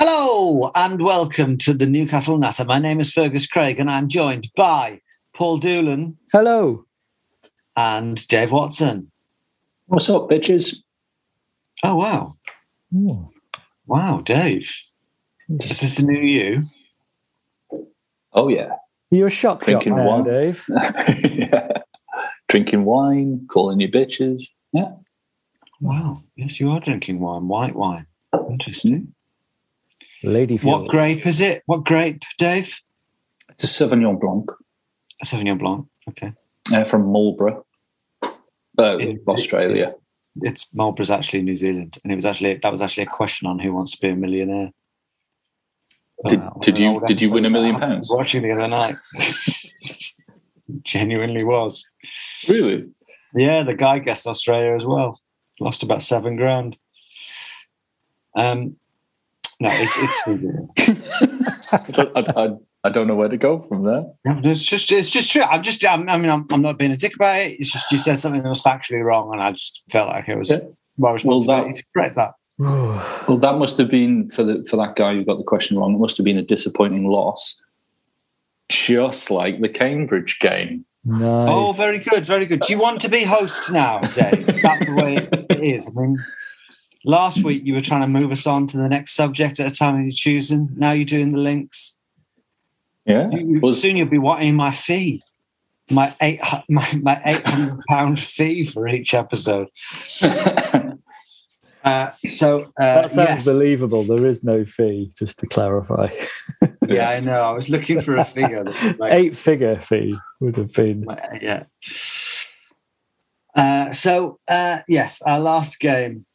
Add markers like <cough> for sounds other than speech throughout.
Hello and welcome to the Newcastle Natter. My name is Fergus Craig and I'm joined by Paul Doolan. Hello. And Dave Watson. What's up, bitches? Oh, wow. Ooh. Wow, Dave. Is this the new you? Oh, yeah. You're a shock Drinking jock now, wine. Dave. <laughs> yeah. Drinking wine, calling you bitches. Yeah. Wow. Yes, you are drinking wine, white wine. Interesting. Lady What grape is it? What grape, Dave? It's a Sauvignon Blanc. A Sauvignon Blanc. Okay. Uh, from Marlborough, uh, in, Australia. It, it's Marlborough's actually New Zealand, and it was actually that was actually a question on Who Wants to Be a Millionaire. Did, uh, did you did you win a million pounds? watching the other night. <laughs> Genuinely was. Really? Yeah, the guy guessed Australia as well. Lost about seven grand. Um, no, it's it's. <laughs> I, I, I, don't know where to go from there. No, it's just it's just true. I'm just I mean I'm, I'm not being a dick about it. It's just you said something that was factually wrong, and I just felt like it was yeah. my responsibility well, that, to correct that. <sighs> well, that must have been for the for that guy who got the question wrong. It must have been a disappointing loss, just like the Cambridge game. Nice. Oh, very good, very good. Do you want to be host now, Dave? Is that the way it is? I mean, Last week you were trying to move us on to the next subject at a time you're choosing. Now you're doing the links. Yeah. You, well, soon you'll be wanting my fee, my eight <laughs> my, my eight hundred pound fee for each episode. <laughs> uh, so uh, that sounds yes. believable. There is no fee, just to clarify. <laughs> yeah, I know. I was looking for a figure. Like, eight figure fee would have been. Yeah. Uh, so uh, yes, our last game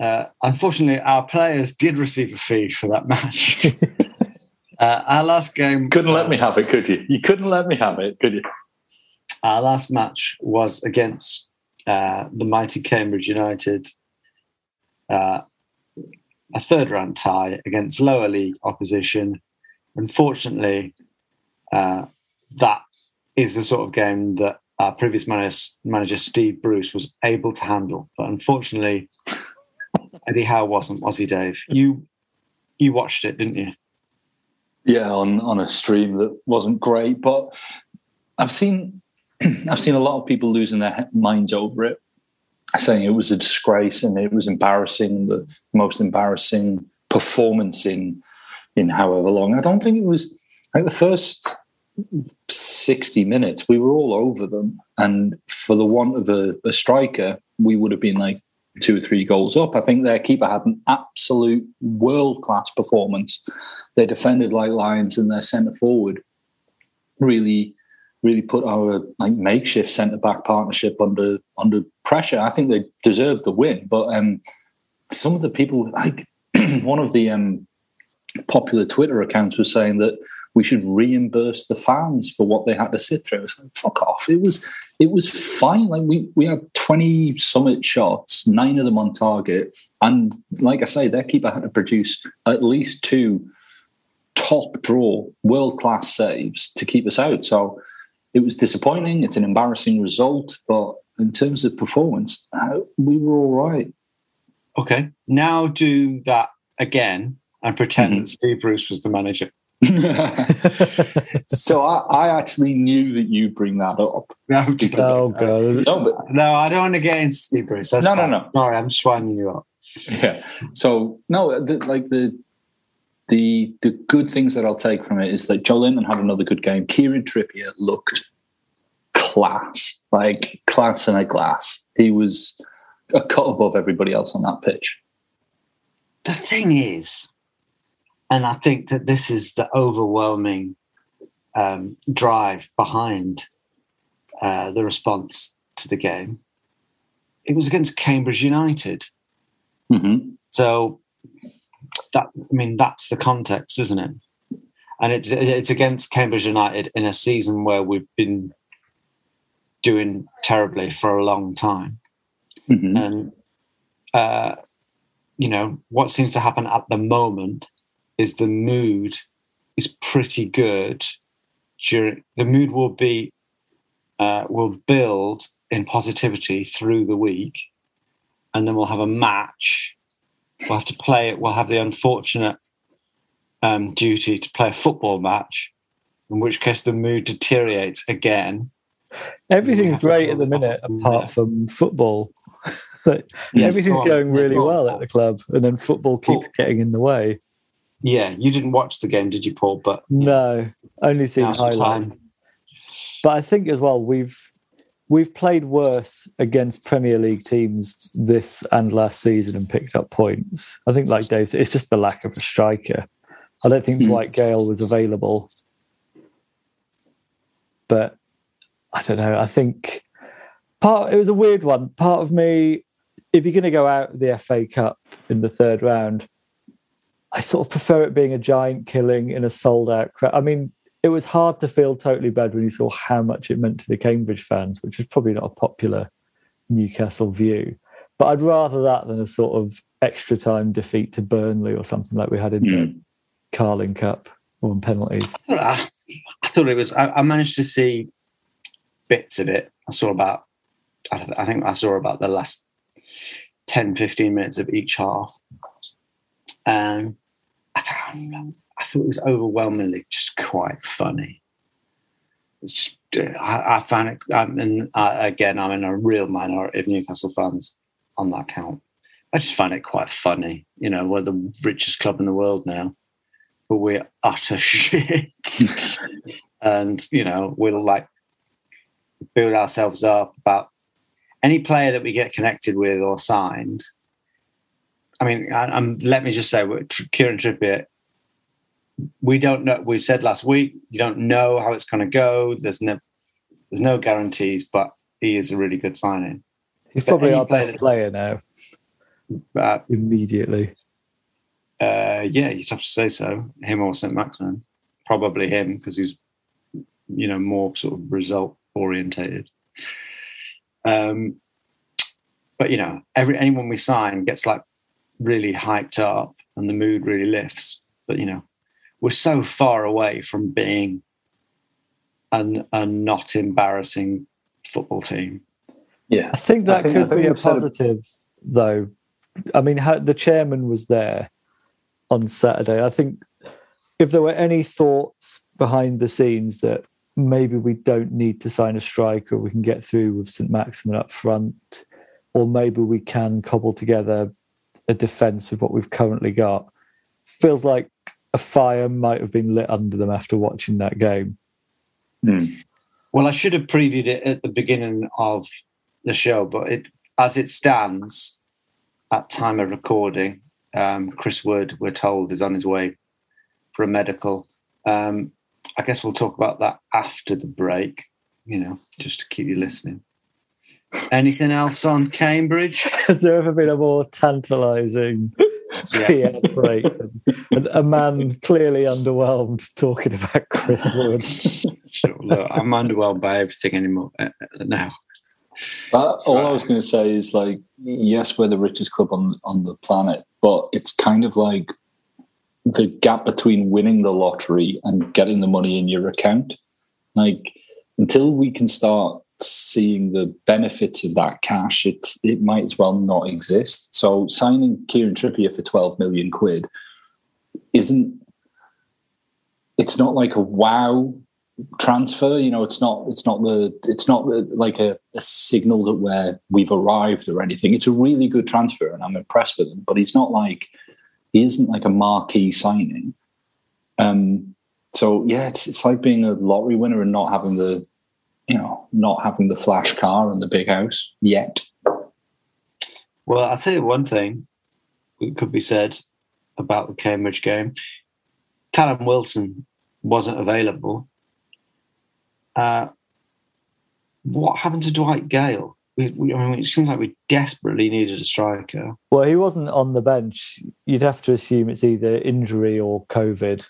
uh, unfortunately, our players did receive a fee for that match. <laughs> uh, our last game couldn't let me have it, could you? You couldn't let me have it, could you? Our last match was against uh, the mighty Cambridge United, uh, a third round tie against lower league opposition. Unfortunately, uh, that is the sort of game that our previous manager, manager Steve Bruce was able to handle. But unfortunately, Eddie Howe wasn't, was he, Dave? You you watched it, didn't you? Yeah, on on a stream that wasn't great, but I've seen <clears throat> I've seen a lot of people losing their minds over it, saying it was a disgrace and it was embarrassing, the most embarrassing performance in in however long. I don't think it was like the first 60 minutes, we were all over them. And for the want of a, a striker, we would have been like, two or three goals up. I think their keeper had an absolute world class performance. They defended like lions, and their centre forward really, really put our like makeshift centre back partnership under under pressure. I think they deserved the win, but um, some of the people like <clears throat> one of the um, popular Twitter accounts was saying that we should reimburse the fans for what they had to sit through. It's like fuck off. It was it was fine. Like we we had twenty summit shots, nine of them on target, and like I say, their keeper had to produce at least two top draw world class saves to keep us out. So it was disappointing. It's an embarrassing result, but in terms of performance, uh, we were all right. Okay, now do that again and pretend mm-hmm. Steve Bruce was the manager. <laughs> so I, I, actually knew that you bring that up. <laughs> No, because, oh god! No, but, no, I don't want to get into Steve Bruce. That's no, fine. no, no. Sorry, I'm just winding you up. Yeah. So no, the, like the the the good things that I'll take from it is that Joelinton had another good game. Kieran Trippier looked class, like class in a glass. He was a cut above everybody else on that pitch. The thing is, and I think that this is the overwhelming um, drive behind uh, the response to the game. It was against Cambridge United. Mm-hmm. So that I mean that's the context, isn't it? And it's it's against Cambridge United in a season where we've been doing terribly for a long time, mm-hmm. and uh, you know what seems to happen at the moment is the mood is pretty good during the mood will be uh, will build in positivity through the week and then we'll have a match. We'll have to play it we'll have the unfortunate um, duty to play a football match in which case the mood deteriorates again. Everything's great at the minute apart from football. <laughs> Yes, everything's going really well at the club and then football keeps getting in the way yeah, you didn't watch the game, did you, Paul? But no, only seen highlights. But I think as well we've we've played worse against Premier League teams this and last season and picked up points. I think, like Dave, it's just the lack of a striker. I don't think hmm. Dwight Gayle was available, but I don't know. I think part it was a weird one. Part of me, if you're going to go out the FA Cup in the third round, I sort of prefer it being a giant killing in a sold out crowd. I mean, it was hard to feel totally bad when you saw how much it meant to the Cambridge fans, which is probably not a popular Newcastle view. But I'd rather that than a sort of extra time defeat to Burnley or something like we had in mm. the hmm. Carling Cup on penalties. I thought, it was. I, I, managed to see bits of it. I saw about. I, I think I saw about the last 10, 15 minutes of each half. Um, I thought, it was overwhelmingly just quite funny. Just, I, I, found it, um, and I, again, I'm in a real minority of Newcastle fans on that count. I just find it quite funny. You know, we're the richest club in the world now, but we're utter <laughs> shit. and, you know, we'll like build ourselves up about any player that we get connected with or signed I mean, I, let me just say, Kieran Trippier, we don't know. We said last week, you don't know how it's going to go. There's no, there's no guarantees, but he is a really good signing. He's but probably our best that, player now. Uh, immediately. Uh, yeah, you'd have to say so. Him or St. Maximin. Probably him because he's, you know, more sort of result orientated. Um, but you know, every anyone we sign gets like really hyped up and the mood really lifts. But you know, we're so far away from being a, a not embarrassing football team. Yeah, I think that I think, could think be a positive, of... though. I mean, the chairman was there on Saturday. I think if there were any thoughts behind the scenes that maybe we don't need to sign a striker, or we can get through with St Maximin up front, or maybe we can cobble together a defence with what we've currently got. Feels like a fire might have been lit under them after watching that game. Mm. Well, I should have previewed it at the beginning of the show, but it, as it stands at time of recording, um, Chris Wood, we're told, is on his way for a medical. Um, I guess we'll talk about that after the break, you know, just to keep you listening. Anything else on Cambridge? <laughs> Has there ever been a more tantalising yeah. <laughs> yeah great. And a man clearly underwhelmed talking about Chris Wood. <laughs> sure, look, I'm underwhelmed by everything anymore uh, now. But all I was going to say is like, yes, we're the richest club on on the planet, but it's kind of like the gap between winning the lottery and getting the money in your account. Like until we can start seeing the benefits of that cash, it it might as well not exist. So signing Kieran Trippier for twelve million quid isn't. It's not like a wow transfer. You know, it's not. It's not the. It's not the, like a, a signal that we're we've arrived or anything. It's a really good transfer, and I'm impressed with him. But he's not like he isn't like a marquee signing. Um. So yeah, it's it's like being a lottery winner and not having the, you know, not having the flash car and the big house yet. Well, I'll tell you one thing that could be said about the Cambridge game. Callum Wilson wasn't available uh, what happened to Dwight Gayle? We, we, I mean, it seems like we desperately needed a striker. Well, he wasn't on the bench. You'd have to assume it's either injury or COVID.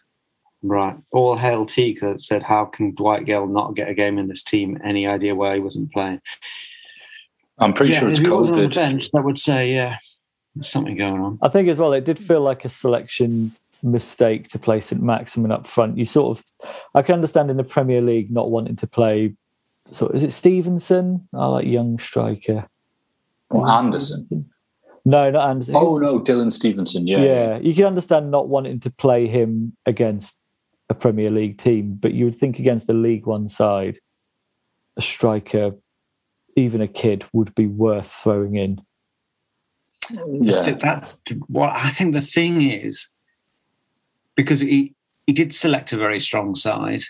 Right. All hail Tika said, How can Dwight Gayle not get a game in this team? Any idea why he wasn't playing? I'm pretty yeah, sure it's if COVID. on the bench, that would say, yeah, there's something going on. I think as well, it did feel like a selection mistake to play St Maximin up front. You sort of, I can understand in the Premier League not wanting to play. So is it Stephenson? I like young striker. Or Anderson. No, not Anderson. Oh no, Dylan Stephenson. Yeah, yeah. You can understand not wanting to play him against a Premier League team, but you would think against a League One side, a striker, even a kid, would be worth throwing in. Yeah, that's what I think. The thing is, because he he did select a very strong side.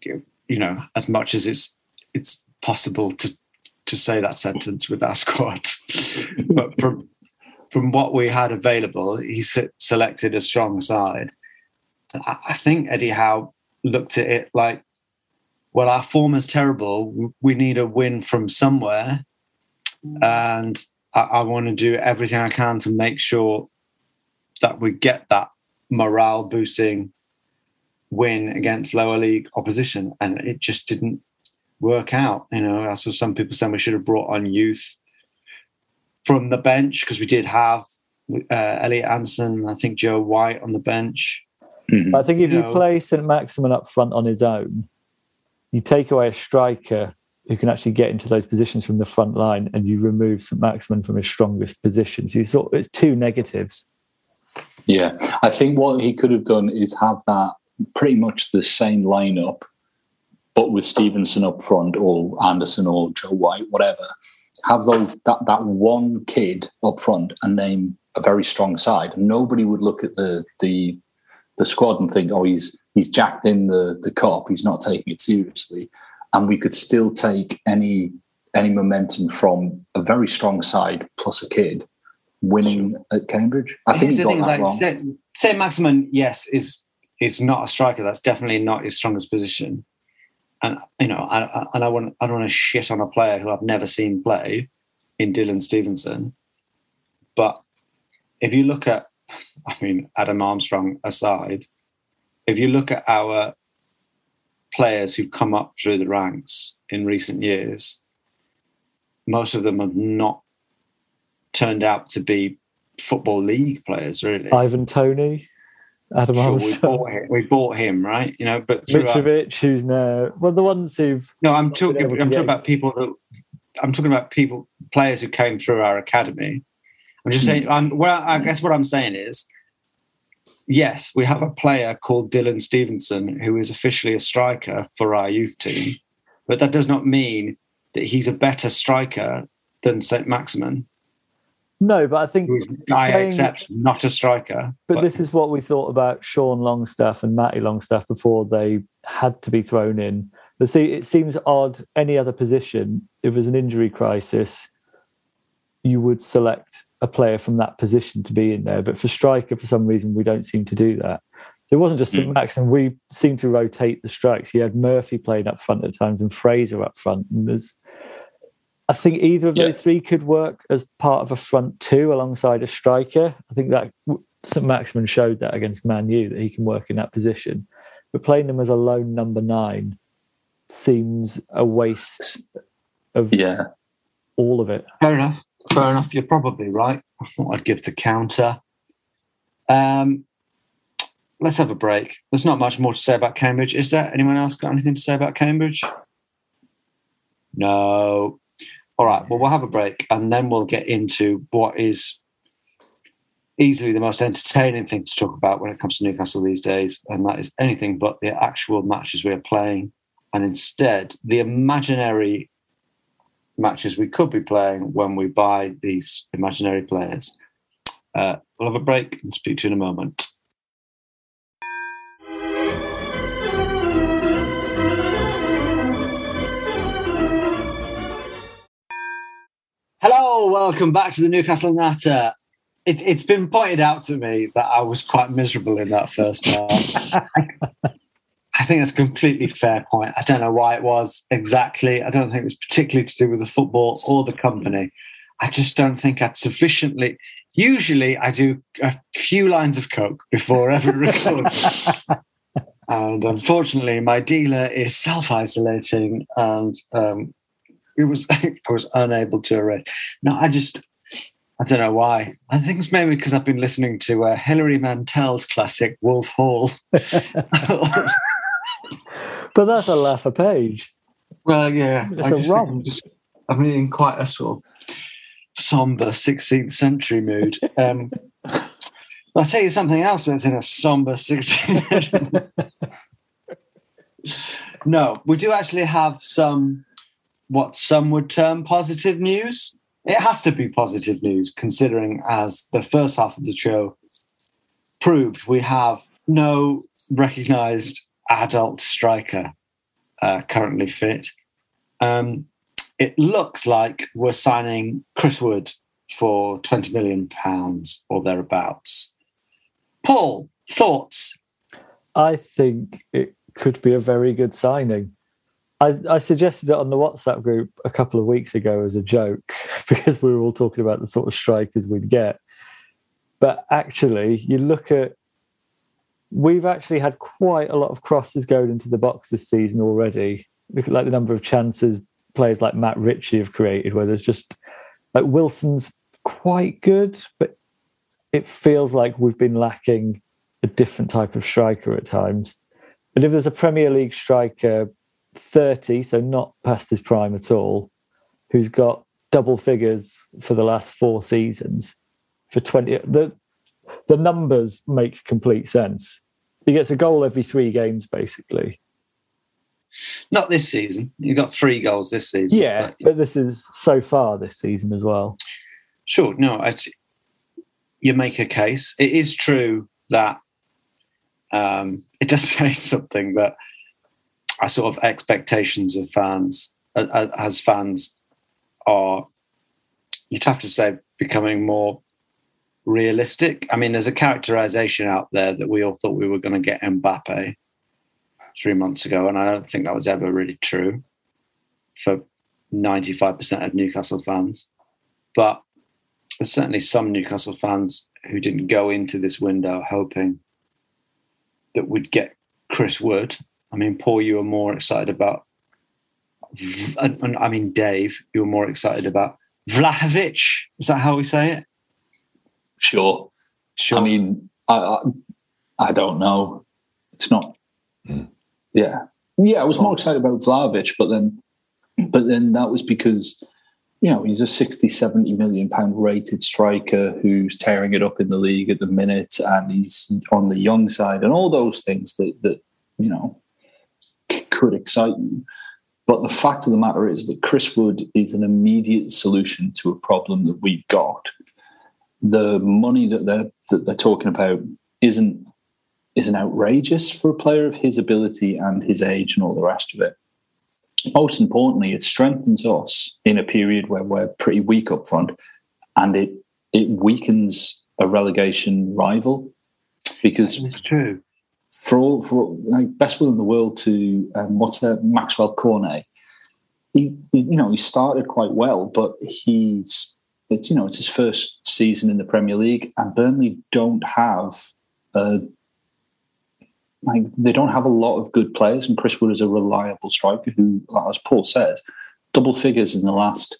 You know, as much as it's it's possible to to say that sentence with our <laughs> squad, but from from what we had available, he selected a strong side. I think Eddie Howe looked at it like, well, our form is terrible. We need a win from somewhere, and I, I want to do everything I can to make sure that we get that morale boosting win against lower league opposition, and it just didn't work out. You know, I saw some people saying we should have brought on youth from the bench because we did have uh, Elliot Anderson, I think Joe White on the bench. Mm-hmm. I think if you, you know, play St Maximin up front on his own, you take away a striker who can actually get into those positions from the front line, and you remove St Maximin from his strongest position. So you sort of, it's two negatives. Yeah, I think what he could have done is have that pretty much the same lineup, but with Stephenson up front or Anderson or Joe White, whatever. Have those that that one kid up front and name a very strong side. Nobody would look at the the the squad and think, oh, he's he's jacked in the the cup. He's not taking it seriously, and we could still take any any momentum from a very strong side plus a kid winning sure. at Cambridge. I think he got thing, that like, wrong. Say, say Maximin, yes, is is not a striker. That's definitely not his strongest position. And you know, I, and I want I don't want to shit on a player who I've never seen play in Dylan Stephenson. But if you look at, I mean, Adam Armstrong aside, if you look at our players who've come up through the ranks in recent years, most of them have not turned out to be football league players, really. Ivan Toney, Adam sure, we bought, him, we bought him, right? You know, but Mitrovic, who's now well, the ones who've no, I'm talking. I'm talking about people that I'm talking about people players who came through our academy. I'm just saying. Hmm. Um, I'm, well, I guess what I'm saying is, yes, we have a player called Dylan Stephenson who is officially a striker for our youth team, but that does not mean that he's a better striker than Saint Maximin. No, but I think I playing, accept not a striker. But, but, this is what we thought about Sean Longstaff and Matty Longstaff before they had to be thrown in. It seems odd. Any other position, if there's an injury crisis, you would select a player from that position to be in there. But for striker, for some reason, we don't seem to do that. It wasn't just St. Mm. Max, and we seem to rotate the strikes. You had Murphy playing up front at times and Fraser up front. And there's I think either of yeah. those three could work as part of a front two alongside a striker. I think that St Maximin showed that against Man U that he can work in that position. But playing them as a lone number nine seems a waste of yeah all of it. Fair enough. Fair enough. You're probably right. <laughs> I thought I'd give the counter. Um, let's have a break. There's not much more to say about Cambridge. Is there? Anyone else got anything to say about Cambridge? No. All right. Well, we'll have a break and then we'll get into what is easily the most entertaining thing to talk about when it comes to Newcastle these days. And that is anything but the actual matches we are playing. And instead, the imaginary matches we could be playing when we buy these imaginary players. Uh, we'll have a break and speak to you in a moment. Hello, welcome back to the Newcastle Natter. It, has been pointed out to me that I was quite miserable in that first half. <laughs> I think that's a completely fair point. I don't know why it was exactly. I don't think it was particularly to do with the football or the company. I just don't think I'd sufficiently. Usually, I do a few lines of coke before every <laughs> recording. and unfortunately, my dealer is self isolating, and um, it was <laughs> I was unable to arrange. No, I just I don't know why. I think it's maybe because I've been listening to uh, Hilary Mantel's classic Wolf Hall. <laughs> but that's a laugh a page. Well, yeah, it's I a rom. I'm in quite a sort of somber 16th century mood. Um, I'll tell you something else that's in a somber 16th century. no, we do actually have some, what some would term positive news. It has to be positive news, considering as the first half of the show proved, we have no recognized adult striker uh, currently fit. Um, it looks like we're signing Chris Wood for twenty million pounds or thereabouts. Paul, thoughts? I think it could be a very good signing. I, I, suggested it on the WhatsApp group a couple of weeks ago as a joke <laughs> because we were all talking about the sort of strikers we'd get. But actually, you look at we've actually had quite a lot of crosses going into the box this season already. Look at like the number of chances players like Matt Ritchie have created, where there's just like Wilson's quite good, but it feels like we've been lacking a different type of striker at times. But if there's a Premier League striker, 30, so not past his prime at all, who's got double figures for the last four seasons for 20, the the numbers make complete sense. He gets a goal every three games, basically. Not this season. You got three goals this season. Yeah, but, but this is so far this season as well. Sure. No, I, you make a case. It is true that um, <laughs> it does say something that our sort of expectations of fans as fans are, you'd have to say, becoming more realistic. I mean, there's a characterization out there that we all thought we were going to get Mbappe three months ago, and I don't think that was ever really true for 95% of Newcastle fans. But there's certainly some Newcastle fans who didn't go into this window hoping that we'd get Chris Wood. I mean, Paul, you were more excited about. I mean, Dave, you were more excited about Vlahovic. Is that how we say it? Sure. Sure. I mean, I, I, I don't know. It's not. Mm. Yeah, yeah. I was more excited about Vlahovic, but then, but then that was because you know he's a 60 70 million pound rated striker who's tearing it up in the league at the minute and he's on the young side and all those things that that you know could excite you but the fact of the matter is that chris wood is an immediate solution to a problem that we've got the money that they're that they're talking about isn't isn't outrageous for a player of his ability and his age and all the rest of it. Most importantly, it strengthens us in a period where we're pretty weak up front, and it it weakens a relegation rival because it's true. For all for like best will in the world to um, what's that Maxwell Cornet he, you know, he started quite well, but he's it's you know it's his first season in the Premier League, and Burnley don't have a like they don't have a lot of good players, and Chris Wood is a reliable striker who, as Paul says, double figures in the last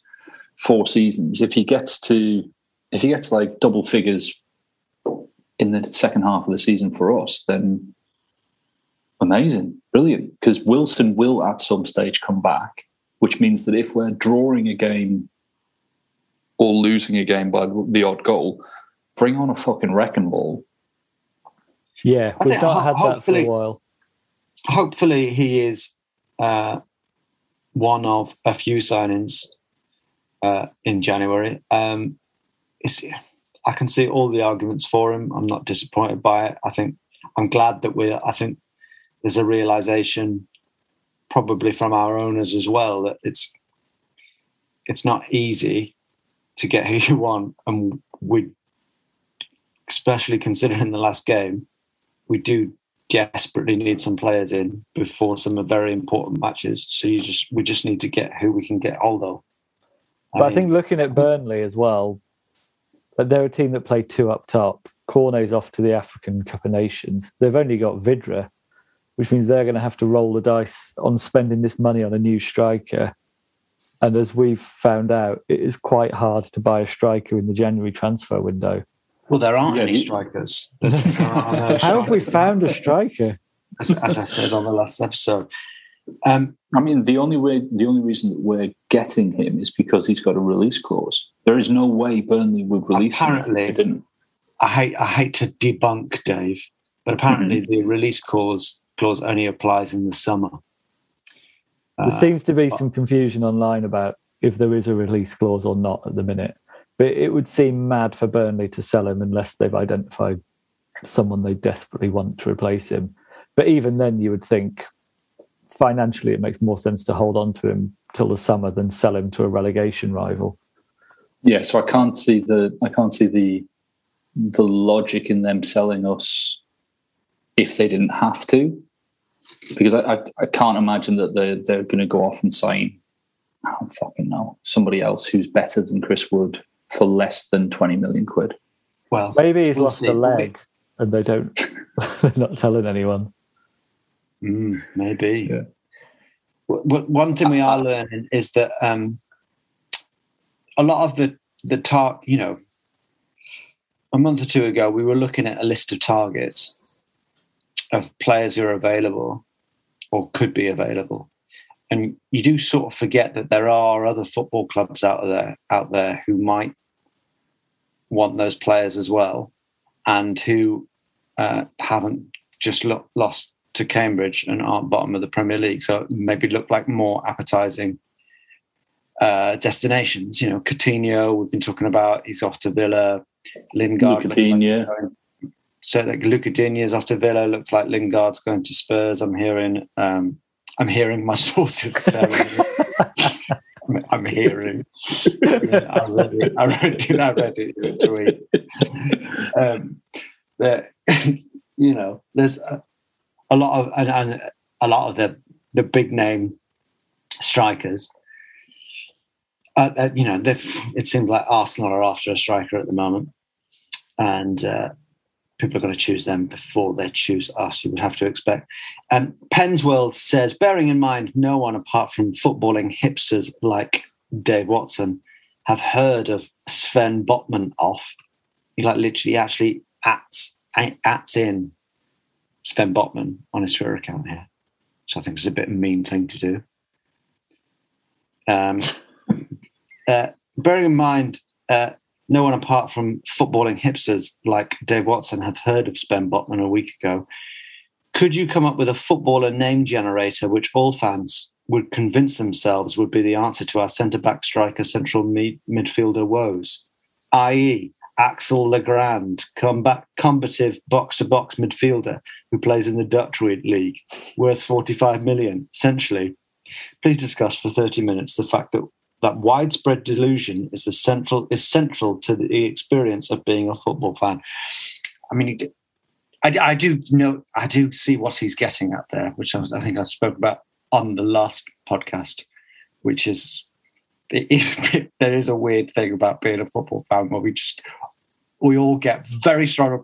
four seasons. If he gets to if he gets like double figures in the second half of the season for us, then amazing, brilliant. Because Wilson will at some stage come back, which means that if we're drawing a game or losing a game by the odd goal, bring on a fucking wrecking ball. Yeah, we've not had that for a while. Hopefully, he is uh, one of a few signings uh, in January. Um, I can see all the arguments for him. I'm not disappointed by it. I think I'm glad that we're. I think there's a realization, probably from our owners as well, that it's it's not easy to get who you want, and we, especially considering the last game, we do desperately need some players in before some very important matches. So you just we just need to get who we can get hold of. I but mean, I think looking at Burnley as well, but they're a team that play two up top. Cornet's off to the African Cup of Nations. They've only got Vydra, which means they're going to have to roll the dice on spending this money on a new striker. And as we've found out, it is quite hard to buy a striker in the January transfer window. Well, there aren't yeah, any strikers. <laughs> There are How have we found a striker? As, as I said on the last episode, um, I mean, the only way, the only reason that we're getting him is because he's got a release clause. There is no way Burnley would release apparently, him. Didn't. I hate, I hate to debunk Dave, but apparently mm-hmm. the release clause clause only applies in the summer. There uh, seems to be some confusion online about if there is a release clause or not at the minute. But it would seem mad for Burnley to sell him unless they've identified someone they desperately want to replace him. But even then, you would think financially it makes more sense to hold on to him till the summer than sell him to a relegation rival. Yeah, so I can't see the I can't see the the logic in them selling us if they didn't have to, because I I, I can't imagine that they're they're going to go off and sign I don't fucking know somebody else who's better than Chris Wood for less than 20 million quid. Well, maybe he's we'll lost see. a leg and they don't, <laughs> they're not telling anyone. Mm, maybe. Yeah. One thing we are learning is that um, a lot of the the tar, you know, a month or two ago, we were looking at a list of targets of players who are available or could be available, and you do sort of forget that there are other football clubs out there out there who might want those players as well, and who uh, haven't just lo- lost to Cambridge and aren't bottom of the Premier League, so maybe look like more appetizing uh, destinations. You know, Coutinho, we've been talking about, he's off to Villa. Lingard, Coutinho. So like Luca is to Villa. Looks like Lingard's going to Spurs. I'm hearing. Um, I'm hearing my <laughs> sources. <laughs> I'm hearing. I read it. I read it. I read tweet. Um, that <laughs> you know, there's a, a lot of and, and, a lot of the the big name strikers. Uh, uh, you know, it seems like Arsenal are after a striker at the moment, and uh, people are going to choose them before they choose us, you would have to expect. Um, Pensworld says, bearing in mind no one apart from footballing hipsters like Dave Watson have heard of Sven Botman off. He like literally actually at at in Sven Botman on his Twitter account here, So I think it's a bit mean thing to do. Um, <laughs> uh, bearing in mind uh, no one apart from footballing hipsters like Dave Watson have heard of Sven Botman a week ago. Could you come up with a footballer name generator which all fans would convince themselves would be the answer to our centre back striker central mid- midfielder woes? I.e., Axel Legrand, combat, combative box to box midfielder who plays in the Dutch league, worth 45 million, essentially. Please discuss for 30 minutes the fact that that widespread delusion is the central is central to the experience of being a football fan. I mean, I, I do know I do see what he's getting at there, which I, I think I spoke about on the last podcast. which is it, <laughs> it, there is a weird thing about being a football fan where we just we all get very strong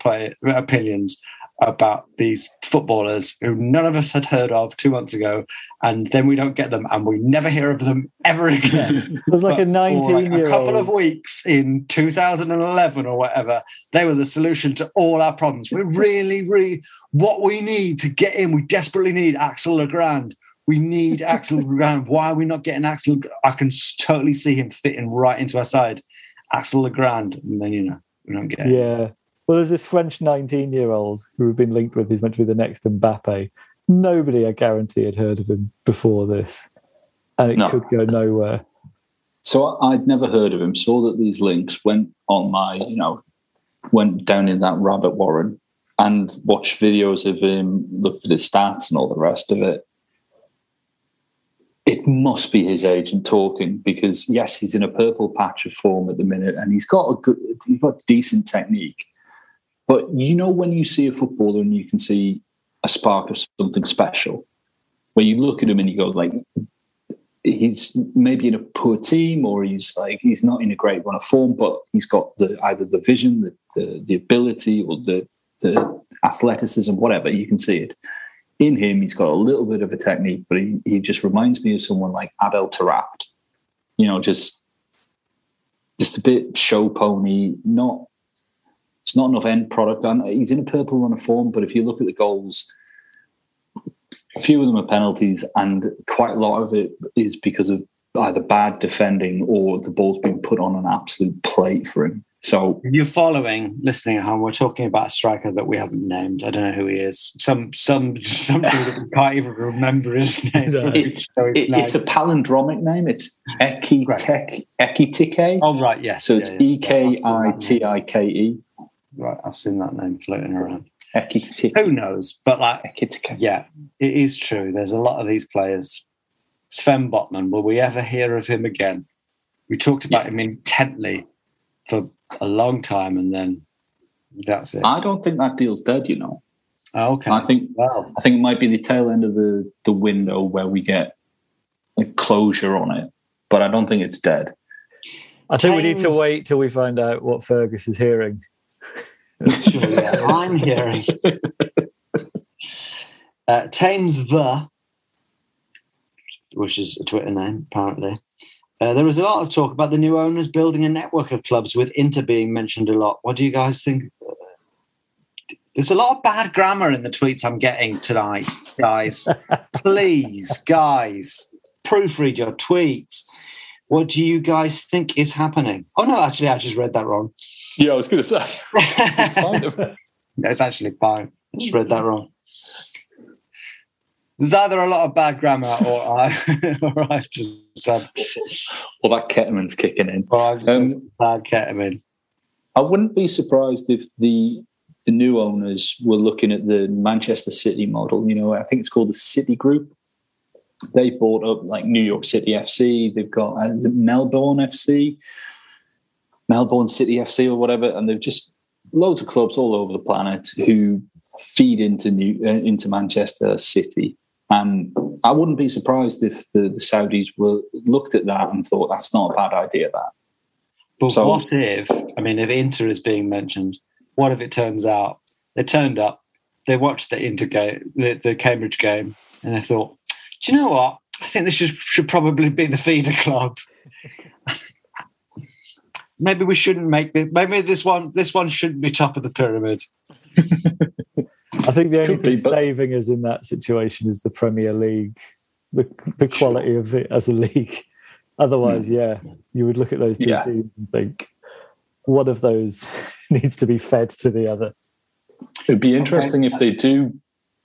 opinions about these footballers who none of us had heard of two months ago, and then we don't get them, and we never hear of them ever again. <laughs> There's like a 19 like couple of weeks in 2011 or whatever. They were the solution to all our problems. We really, really what we need to get in. We desperately need Axel Legrand. We need Axel <laughs> Legrand. Why are we not getting Axel? I can totally see him fitting right into our side. Axel Legrand, and then you know we don't get. Yeah. Well, there's this French 19 year old who we've been linked with. He's meant to be the next Mbappe. Nobody, I guarantee, had heard of him before this, and it no. could go nowhere. So I'd never heard of him. Saw that these links went on my, you know, went down in that rabbit warren and watched videos of him, looked at his stats and all the rest of it. It must be his agent talking because yes, he's in a purple patch of form at the minute, and he's got a good, he's got decent technique. But you know, when you see a footballer and you can see a spark of something special, where you look at him and you go, like, he's maybe in a poor team or he's like he's not in a great run of form, but he's got the either the vision, the the, the ability, or the the athleticism, whatever. You can see it in him. He's got a little bit of a technique, but he, he just reminds me of someone like Adel Taarabt. You know, just just a bit show pony, not it's not enough end product. And he's in a purple run of form, but if you look at the goals, a few of them are penalties, and quite a lot of it is because of either bad defending or the ball's been put on an absolute plate for him. So you're following, listening at home. We're talking about a striker that we haven't named. I don't know who he is. Some some something that we can't even remember his <laughs> name. It, it, nice. It's a palindromic name. It's Eki right. Ekitike. Oh right, yes. So it's E K I T I K E. Right, I've seen that name floating around. Who knows? But like, yeah, it is true. There's a lot of these players. Sven Botman, will we ever hear of him again? We talked about yeah. him intently for a long time, and then that's it. I don't think that deal's dead. You know. Oh, okay. I think. Well, I think it might be the tail end of the the window where we get like closure on it, but I don't think it's dead. I think James... we need to wait till we find out what Fergus is hearing sure, yeah, I'm hearing. <laughs> Uh, Thames the, which is a Twitter name, apparently. Uh, there was a lot of talk about the new owners building a network of clubs, with Inter being mentioned a lot. What do you guys think? There's a lot of bad grammar in the tweets I'm getting tonight, guys. <laughs> Please, guys, proofread your tweets. What do you guys think is happening? Oh no, actually, I just read that wrong. Yeah, I was going to say. it's, <laughs> it's actually fine. I just read that wrong. There's either a lot of bad grammar or <laughs> I, or I've just said. Well, that ketamine's kicking in. Or I've just um, bad ketamine. I wouldn't be surprised if the the new owners were looking at the Manchester City model. You know, I think it's called the City Group. They bought up like New York City FC. They've got uh, Melbourne FC. Melbourne City FC or whatever, and they've just loads of clubs all over the planet who feed into New uh, into Manchester City. And I wouldn't be surprised if the, the Saudis were looked at that and thought that's not a bad idea. That. But so, what if? I mean, if Inter is being mentioned, what if it turns out they turned up, they watched the Inter game, the, the Cambridge game, and they thought, do you know what? I think this should, should probably be the feeder club maybe we shouldn't make this. Maybe this one, this one shouldn't be top of the pyramid. <laughs> I think the only Could thing be, but... saving us in that situation is the Premier League, the the quality sure. of it as a league. <laughs> Otherwise, mm. yeah, you would look at those two yeah. teams and think one of those <laughs> needs to be fed to the other. It'd be interesting okay. if they do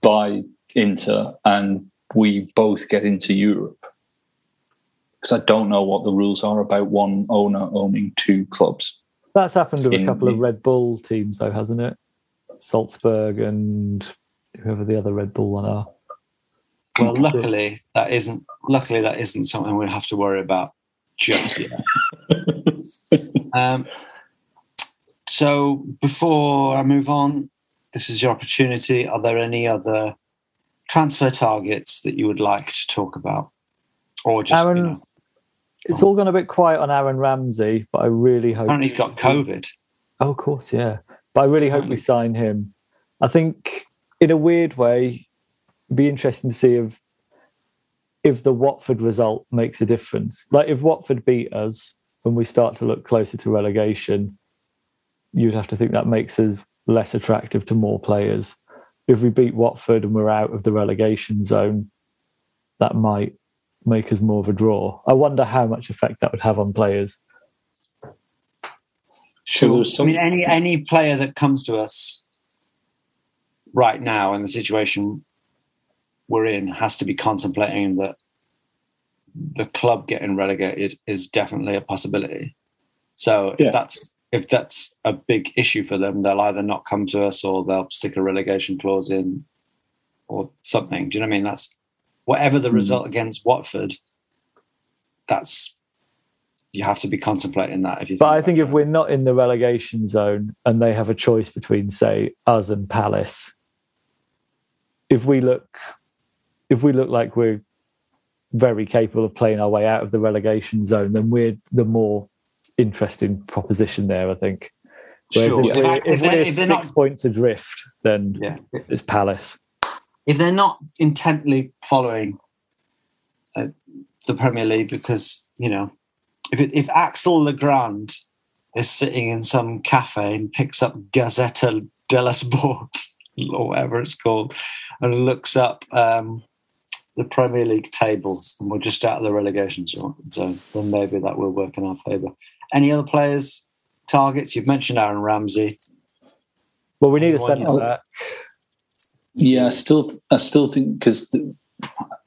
buy Inter and we both get into Europe because I don't know what the rules are about one owner owning two clubs. That's happened with a couple of Red Bull teams, though, hasn't it? Salzburg and whoever the other Red Bull one are. Well, luckily that isn't. Luckily that isn't something we have to worry about just yet. <laughs> um, so before I move on, this is your opportunity. Are there any other transfer targets that you would like to talk about, or just Aaron, you know, it's all gone a bit quiet on Aaron Ramsey, but I really hope. Apparently, he's got COVID. Oh, of course, yeah. But I really hope we sign him. I think, in a weird way, it'd be interesting to see if if the Watford result makes a difference. Like if Watford beat us when we start to look closer to relegation, you'd have to think that makes us less attractive to more players. If we beat Watford and we're out of the relegation zone, that might make us more of a draw. I wonder how much effect that would have on players. Sure. I mean, any any player that comes to us right now in the situation we're in has to be contemplating that the club getting relegated is definitely a possibility. So Yeah. if that's if that's a big issue for them, they'll either not come to us or they'll stick a relegation clause in or something. Do you know what I mean? That's whatever the hmm. result against Watford. That's you have to be contemplating that. If you, But I think if we're not in the relegation zone and they have a choice between, say, us and Palace, if we look, if we look like we're very capable of playing our way out of the relegation zone, then we're the more interesting proposition there. I think. Whereas Sure. if, If we're, if if they're- we're if six not- points adrift, then yeah, it's Palace. if they're not intently following uh, the Premier League, because you know, if it, if Axel Legrand is sitting in some cafe and picks up Gazzetta dello Sport <laughs> or whatever it's called, and looks up um, the Premier League table, and we're just out of the relegation zone, zone, then maybe that will work in our favour. Any other players? Targets? You've mentioned Aaron Ramsey. Well, we need a Anyone centre else? back. Yeah, I still, I still think because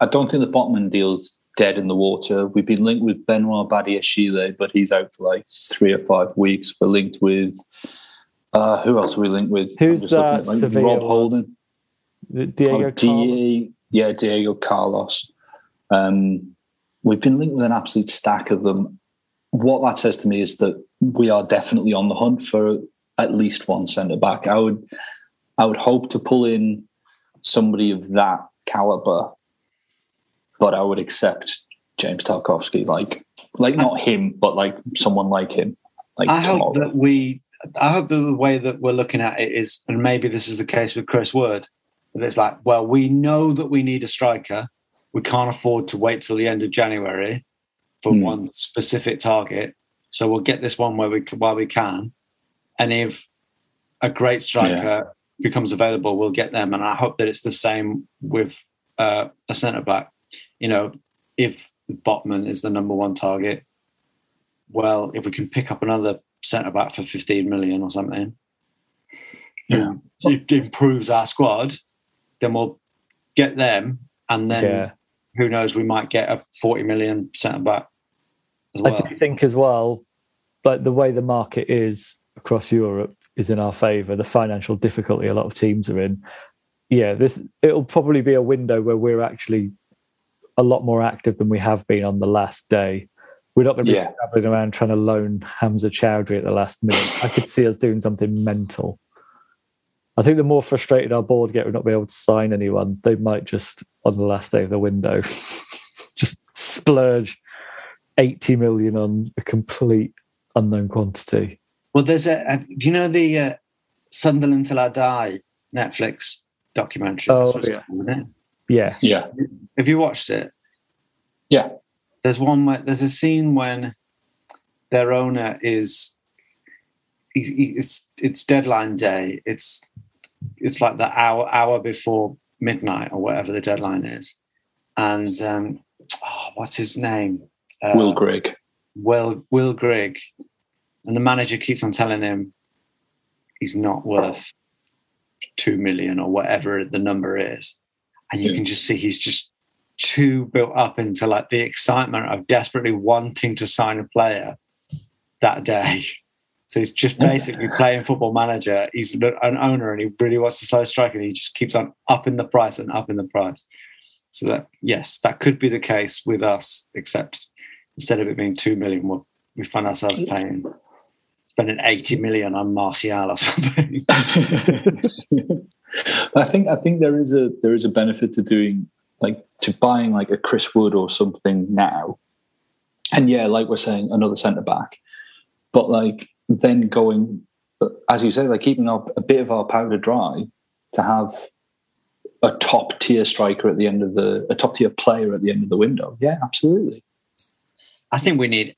I don't think the Botman deal's dead in the water. We've been linked with Benoit Badiashile, but he's out for like three or five weeks. We're linked with uh, who else are we linked with? Who's just that like, Sevilla Rob? Holden, Diego oh, Carlo. D- yeah, Diego Carlos. Um, we've been linked with an absolute stack of them. What that says to me is that we are definitely on the hunt for at least one centre back. I would, I would hope to pull in somebody of that caliber, but I would accept James Tarkowski, like, like not him, but like someone like him. Like I hope that we. I hope that the way that we're looking at it is, and maybe this is the case with Chris Wood, that it's like, well, we know that we need a striker. We can't afford to wait till the end of January for Hmm. one specific target. So we'll get this one where we while we can, and if a great striker becomes available, we'll get them. And I hope that it's the same with uh, a centre back. You know, if Botman is the number one target, well, if we can pick up another centre back for 15 million or something, Yeah. it improves our squad, then we'll get them. And then Yeah. Who knows, we might get a 40 million centre back as I do think as well, like the way the market is across Europe is in our favour. The financial difficulty a lot of teams are in. Yeah, this it'll probably be a window where we're actually a lot more active than we have been on the last day. We're not going to be Yeah. scrabbling around trying to loan Hamza Choudhury at the last minute. I could see us doing something mental. I think the more frustrated our board get with not being able to sign anyone, they might just on the last day of the window <laughs> just splurge 80 million on a complete unknown quantity. Well, there's a, a do you know the uh, Sunderland Till I Die Netflix documentary? Oh, yeah. called, isn't it? Yeah. yeah, Have you watched it? yeah, There's one where there's a scene when their owner is he's, he- it's it's deadline day. It's it's like the hour hour before midnight or whatever the deadline is, and um, oh, what's his name? Uh, Will Grigg. Will Will Grigg, and the manager keeps on telling him he's not worth two million or whatever the number is, and you Yeah. can just see he's just too built up into like the excitement of desperately wanting to sign a player that day. <laughs> So he's just basically playing football manager. He's an owner and he really wants to sign a striker. And he just keeps on upping the price and upping the price. So that yes, that could be the case with us, except instead of it being two million, we'll, we find ourselves paying spending eighty million on Martial or <laughs> something. <laughs> I think I think there is a there is a benefit to doing like to buying like a Chris Wood or something now, and yeah, like we're saying, another centre back. But like then going, as you say, like keeping up a bit of our powder dry to have a top tier striker at the end of the a top tier player at the end of the window. Yeah, absolutely. I think we need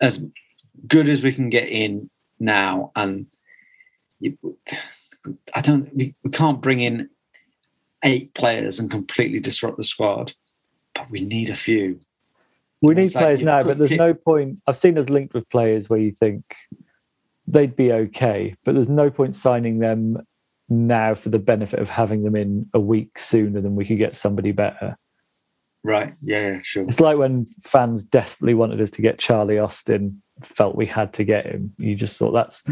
as good as we can get in now, and you, I don't. We, we can't bring in eight players and completely disrupt the squad, but we need a few. We need players like, now, but there's no point. I've seen us linked with players where you think they'd be okay, but there's no point signing them now for the benefit of having them in a week sooner than we could get somebody better. Right. Yeah, yeah, sure. It's like when fans desperately wanted us to get Charlie Austin, felt we had to get him. You just thought that's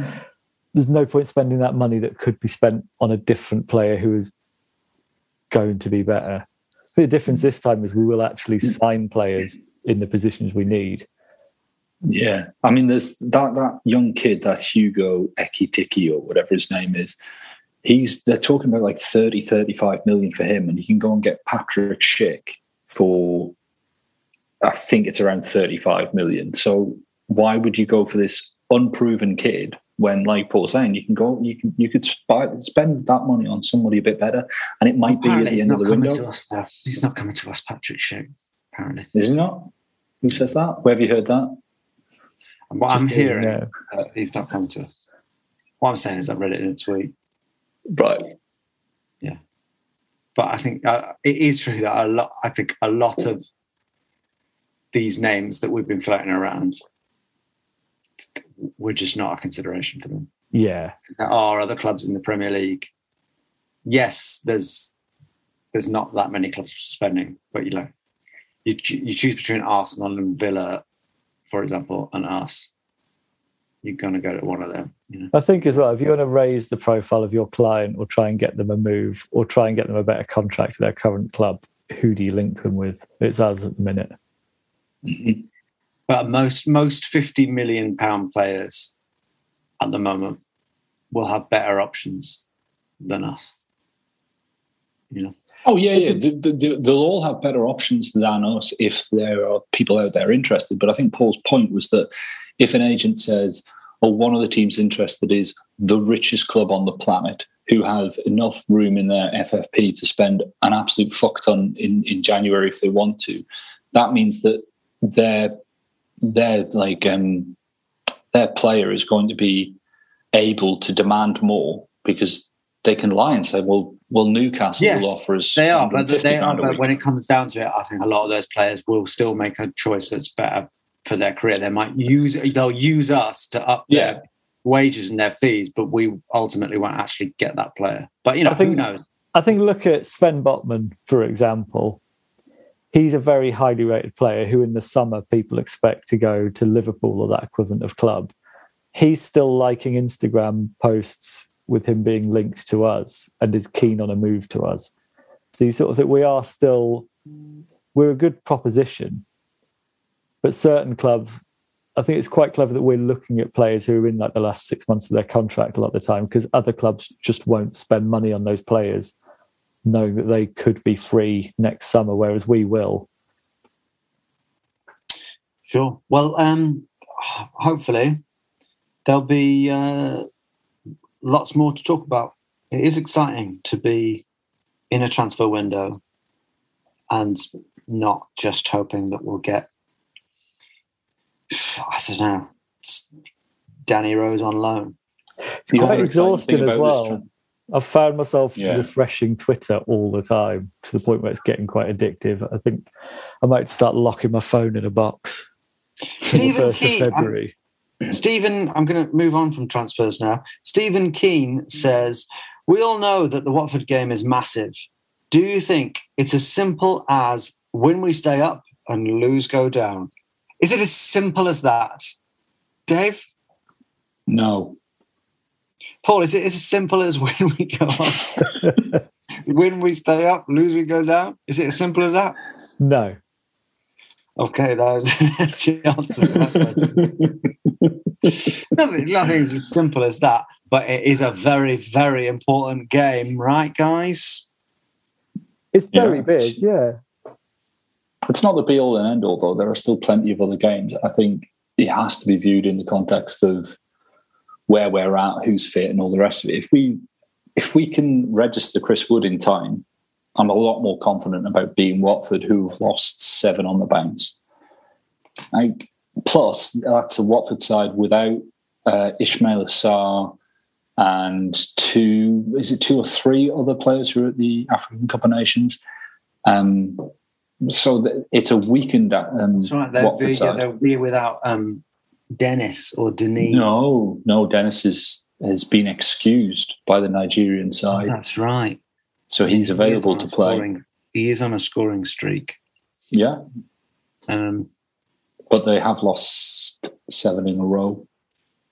there's no point spending that money that could be spent on a different player who is going to be better. The difference this time is we will actually sign players in the positions we need. Yeah, I mean, there's that that young kid, that Hugo Ekitike or whatever his name is. He's they're talking about like 30, 35 million for him, and you can go and get Patrick Schick for I think it's around 35 million. So why would you go for this unproven kid when, like Paul's saying, you can go, you can, you could buy, spend that money on somebody a bit better, and it might apparently be at the end of the window. Us. He's not coming to us, Patrick Schick. Apparently, is he not? Who says that? Where have you heard that? What Just I'm hearing, uh, he's not coming to us. What I'm saying is, I read it in a tweet. Right. Yeah, but I think uh, it is true that a lot. I think a lot of these names that we've been floating around we're just not a consideration for them. Yeah, there are other clubs in the Premier League. Yes, there's there's not that many clubs spending, but you know, you you choose between Arsenal and Villa, for example, and us. You're going to go to one of them. You know? I think as well, if you want to raise the profile of your client or try and get them a move or try and get them a better contract for their current club, who do you link them with? It's us at the minute. Mm-hmm. But most most fifty million pound players at the moment will have better options than us. You know. Oh yeah, yeah. The, the, they'll all have better options than us if there are people out there interested. But I think Paul's point was that if an agent says, "Oh, one of the teams interested is the richest club on the planet," who have enough room in their FFP to spend an absolute fuck ton in in January if they want to, that means that their their like um, their player is going to be able to demand more because they can lie and say, "Well, well, Newcastle yeah, will offer us." They are, but they are. But when it comes down to it, I think a lot of those players will still make a choice that's better for their career. They might use they'll use us to up yeah. their wages and their fees, but we ultimately won't actually get that player. But you know, I think, who knows? I think look at Sven Botman, for example he's a very highly rated player who in the summer people expect to go to Liverpool or that equivalent of club. He's still liking Instagram posts with him being linked to us and is keen on a move to us. So you sort of think we are still we're a good proposition. But certain clubs, I think it's quite clever that we're looking at players who are in like the last six months of their contract a lot of the time because other clubs just won't spend money on those players knowing that they could be free next summer, whereas we will. Sure. Well, um, hopefully there'll be uh, lots more to talk about. It is exciting to be in a transfer window and not just hoping that we'll get, I don't know, Danny Rose on loan. It's quite exhausting as well. I've found myself yeah. refreshing Twitter all the time to the point where it's getting quite addictive. I think I might start locking my phone in a box for the first Keane, of February. I'm, Stephen, I'm going to move on from transfers now. Stephen Keane says, "We all know that the Watford game is massive. Do you think it's as simple as win we stay up and lose go down? Is it as simple as that, Dave?" No. Paul, is it as simple as when we go up, <laughs> when we stay up, lose we go down? Is it as simple as that? No. Okay, that was <laughs> the answer. nothing, nothing's as simple as that, but it is a very, very important game, right, guys? It's very yeah. big, yeah. it's not the be all and end all, though. There are still plenty of other games. I think it has to be viewed in the context of where we're at, who's fit, and all the rest of it. If we if we can register Chris Wood in time, I'm a lot more confident about being Watford, who've lost seven on the bounce. Like, plus, that's a Watford side without uh, Ismaila Sarr and two, is it two or three other players who are at the African Cup of Nations? Um, so it's a weakened um, That's right. They'll Watford be, side. they'll be without um, Dennis or Denis. No, no, Dennis is, has been excused by the Nigerian side. That's right. So he's available He to is on a play. scoring- He is on a scoring streak. Yeah, Um, but they have lost seven in a row.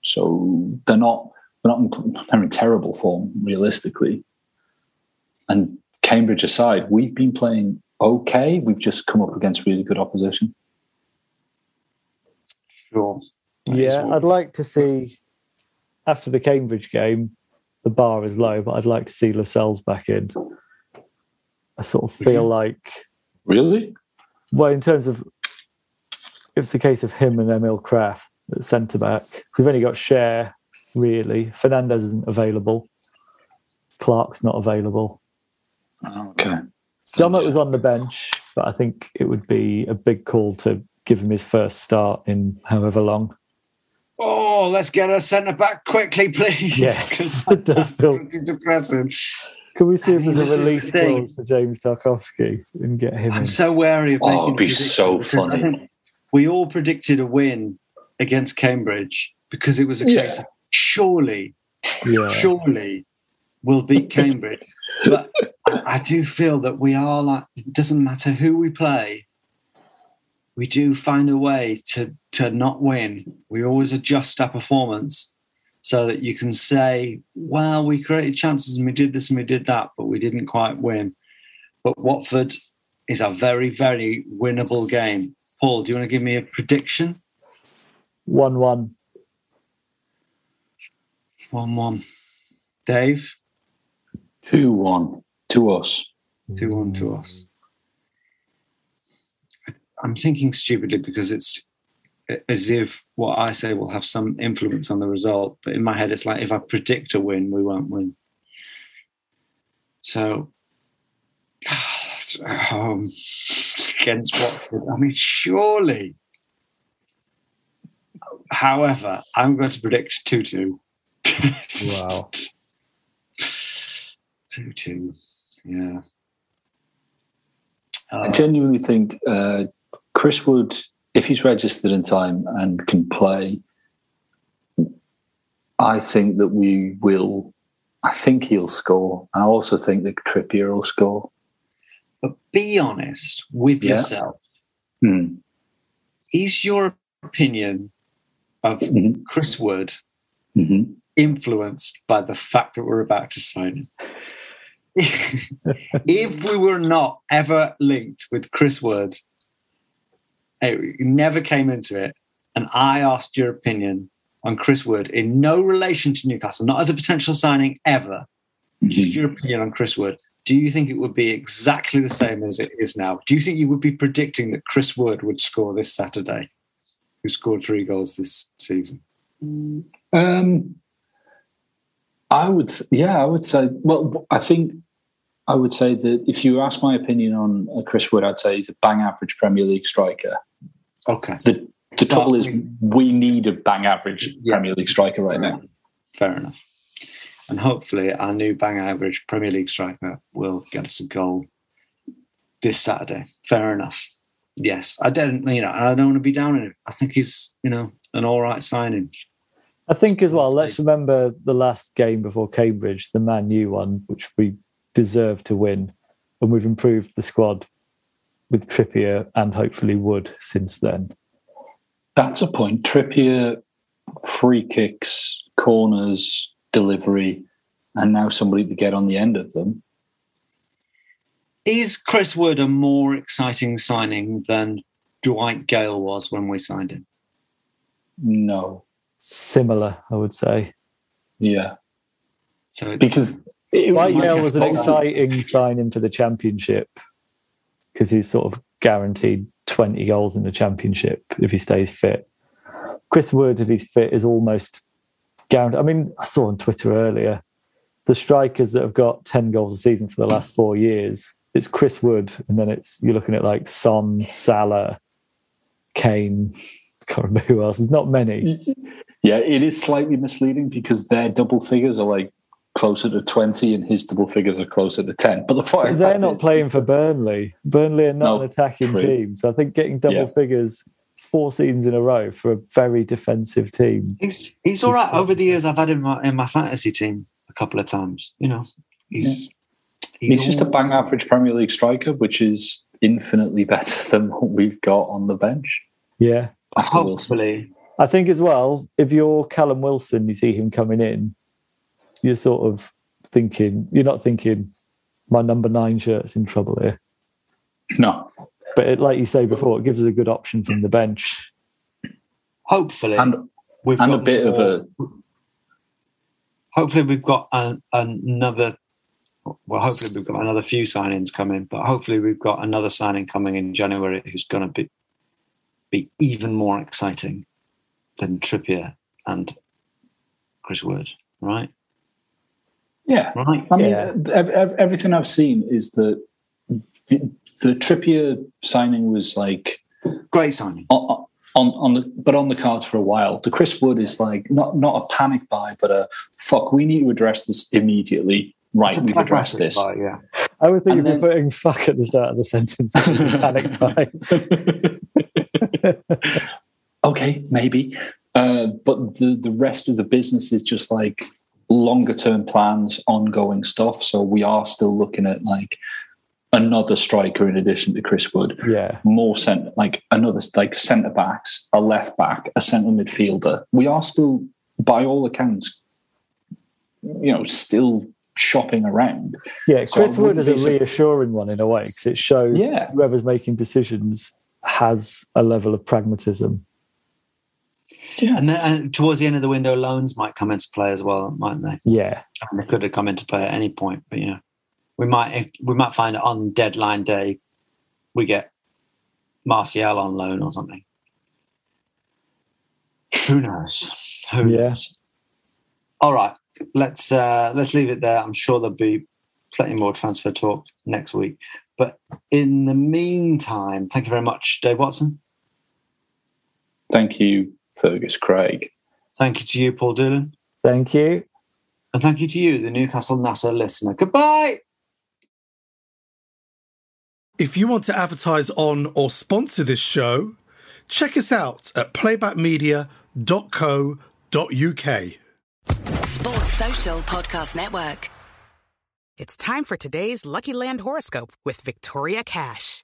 So they're not they're not in, they're in terrible form realistically. And Cambridge aside, we've been playing okay. We've just come up against really good opposition. sure. That is Yeah, I'd like to see after the Cambridge game, the bar is low, but I'd like to see Lascelles back in. I sort of feel like, Really? well, in terms of it's the case of him and Emil Krafth at centre back. We've only got Schär, really. Fernandez isn't available. Clark's not available. Okay. Dummett was on the bench, but I think it would be a big call to give him his first start in however long. Oh, let's get a centre back quickly, please. Yes, <laughs> <laughs> it does feel depressing. Can we see if mean, there's a this is the release clause for James Tarkowski and get him? I'm so wary of Oh, making. it'd be so prediction because I funny. we all predicted a win against Cambridge because it was a Yeah. case of surely, yeah. surely we'll beat Cambridge. but I, I do feel that we are like it doesn't matter who we play, we do find a way to to not win. We always adjust our performance so that you can say, well, we created chances and we did this and we did that, but we didn't quite win. But Watford is a very, very winnable game. Paul, do you want to give me a prediction? 1 1. 1 1. Dave? 2 1 to us. 2 1 to us. I'm thinking stupidly because it's as if what I say will have some influence on the result. But in my head, it's like if I predict a win, we won't win. So, <sighs> um, against Watford, I mean, surely. However, I'm going to predict 2 2. Wow. <laughs> 2 2. Yeah. I Uh, genuinely think uh, Chris Wood, if he's registered in time and can play, I think that we will. I think he'll score. I also think that Trippier will score. but be honest with Yeah. yourself. Hmm. Is your opinion of Mhm. Chris Wood Mhm. influenced by the fact that we're about to sign him? <laughs> if we were not ever linked with Chris Wood, it never came into it, and I asked your opinion on Chris Wood in no relation to Newcastle, not as a potential signing ever, just Mhm. your opinion on Chris Wood. Do you think it would be exactly the same as it is now? Do you think you would be predicting that Chris Wood would score this Saturday, who scored three goals this season? Um, I would, yeah, I would say. Well, I think I would say that if you ask my opinion on uh, Chris Wood, I'd say he's a bang average Premier League striker. Okay, The the trouble is, we need a bang average Yeah. Premier League striker right now. fair enough. And hopefully, our new bang average Premier League striker will get us a goal this Saturday. Fair enough. Yes, I don't, you know, I don't want to be down on him. I think he's, you know, an all right signing. I think as well, Let's let's remember the last game before Cambridge, the Man U one, which we deserved to win. And we've improved the squad with Trippier and hopefully Wood since then. That's a point. Trippier, free kicks, corners, delivery, and now somebody to get on the end of them. Is Chris Wood a more exciting signing than Dwight Gayle was when we signed him? No, Similar, I would say. yeah, So because it White like was an exciting signing for the championship because he's sort of guaranteed 20 goals in the championship if he stays fit. Chris Wood, if he's fit, is almost guaranteed. I mean, I saw on Twitter earlier the strikers that have got 10 goals a season for the last four years. It's Chris Wood, and then it's you're looking at like Son, Salah, Kane. I can't remember who else. There's not many. Yeah, it is slightly misleading because their double figures are like closer to 20 and his double figures are closer to 10. But the fact they're not is, playing for Burnley. Burnley are not no, an attacking true. team. So I think getting double yeah. figures four seasons in a row for a very defensive team. He's he's all right. Over the years I've had him in my, in my fantasy team a couple of times. You know, he's yeah. he's, he's just a bang average Premier League striker, which is infinitely <laughs> better than what we've got on the bench. Yeah. Hopefully. Wilson. I think as well, if you're Callum Wilson, you see him coming in, you're sort of thinking, you're not thinking, my number nine shirt's in trouble here. No. But it, like you say before, it gives us a good option from the bench. Hopefully. And, we've and a bit more, of a. Hopefully, we've got an, another. Well, hopefully, we've got another few signings coming, but hopefully, we've got another signing coming in January who's going to be, be even more exciting than Trippier and Chris Wood, right? Yeah, right. I mean, yeah. everything I've seen is that the, the Trippier signing was like great signing on, on, on the but on the cards for a while. The Chris Wood is like not not a panic buy, but a fuck. We need to address this immediately. Right, we've addressed this. Buy, yeah, I would think and if you're putting "fuck" at the start of the sentence, <laughs> panic buy. <laughs> okay, maybe. Uh, but the the rest of the business is just like longer term plans, ongoing stuff. So we are still looking at like another striker in addition to Chris Wood. Yeah. More cent like another like centre backs, a left back, a centre midfielder. We are still, by all accounts, you know, still shopping around. Yeah, Chris so Wood is a reassuring one in a way because it shows yeah. whoever's making decisions has a level of pragmatism yeah. And then and towards the end of the window, loans might come into play as well, mightn't they? Yeah. And they could have come into play at any point, but you know, we might if, we might find it on deadline day, we get Martial on loan or something. Who knows? Who yeah. knows? All right, let's uh, let's leave it there. I'm sure there'll be plenty more transfer talk next week. But in the meantime, thank you very much, Dave Watson. Thank you Fergus Craig. Thank you to you, Paul Dillon. Thank you. And thank you to you, the Newcastle NASA listener. Goodbye. If you want to advertise on or sponsor this show, check us out at playbackmedia.co.uk. Sports Social Podcast Network. It's time for today's Lucky Land horoscope with Victoria Cash.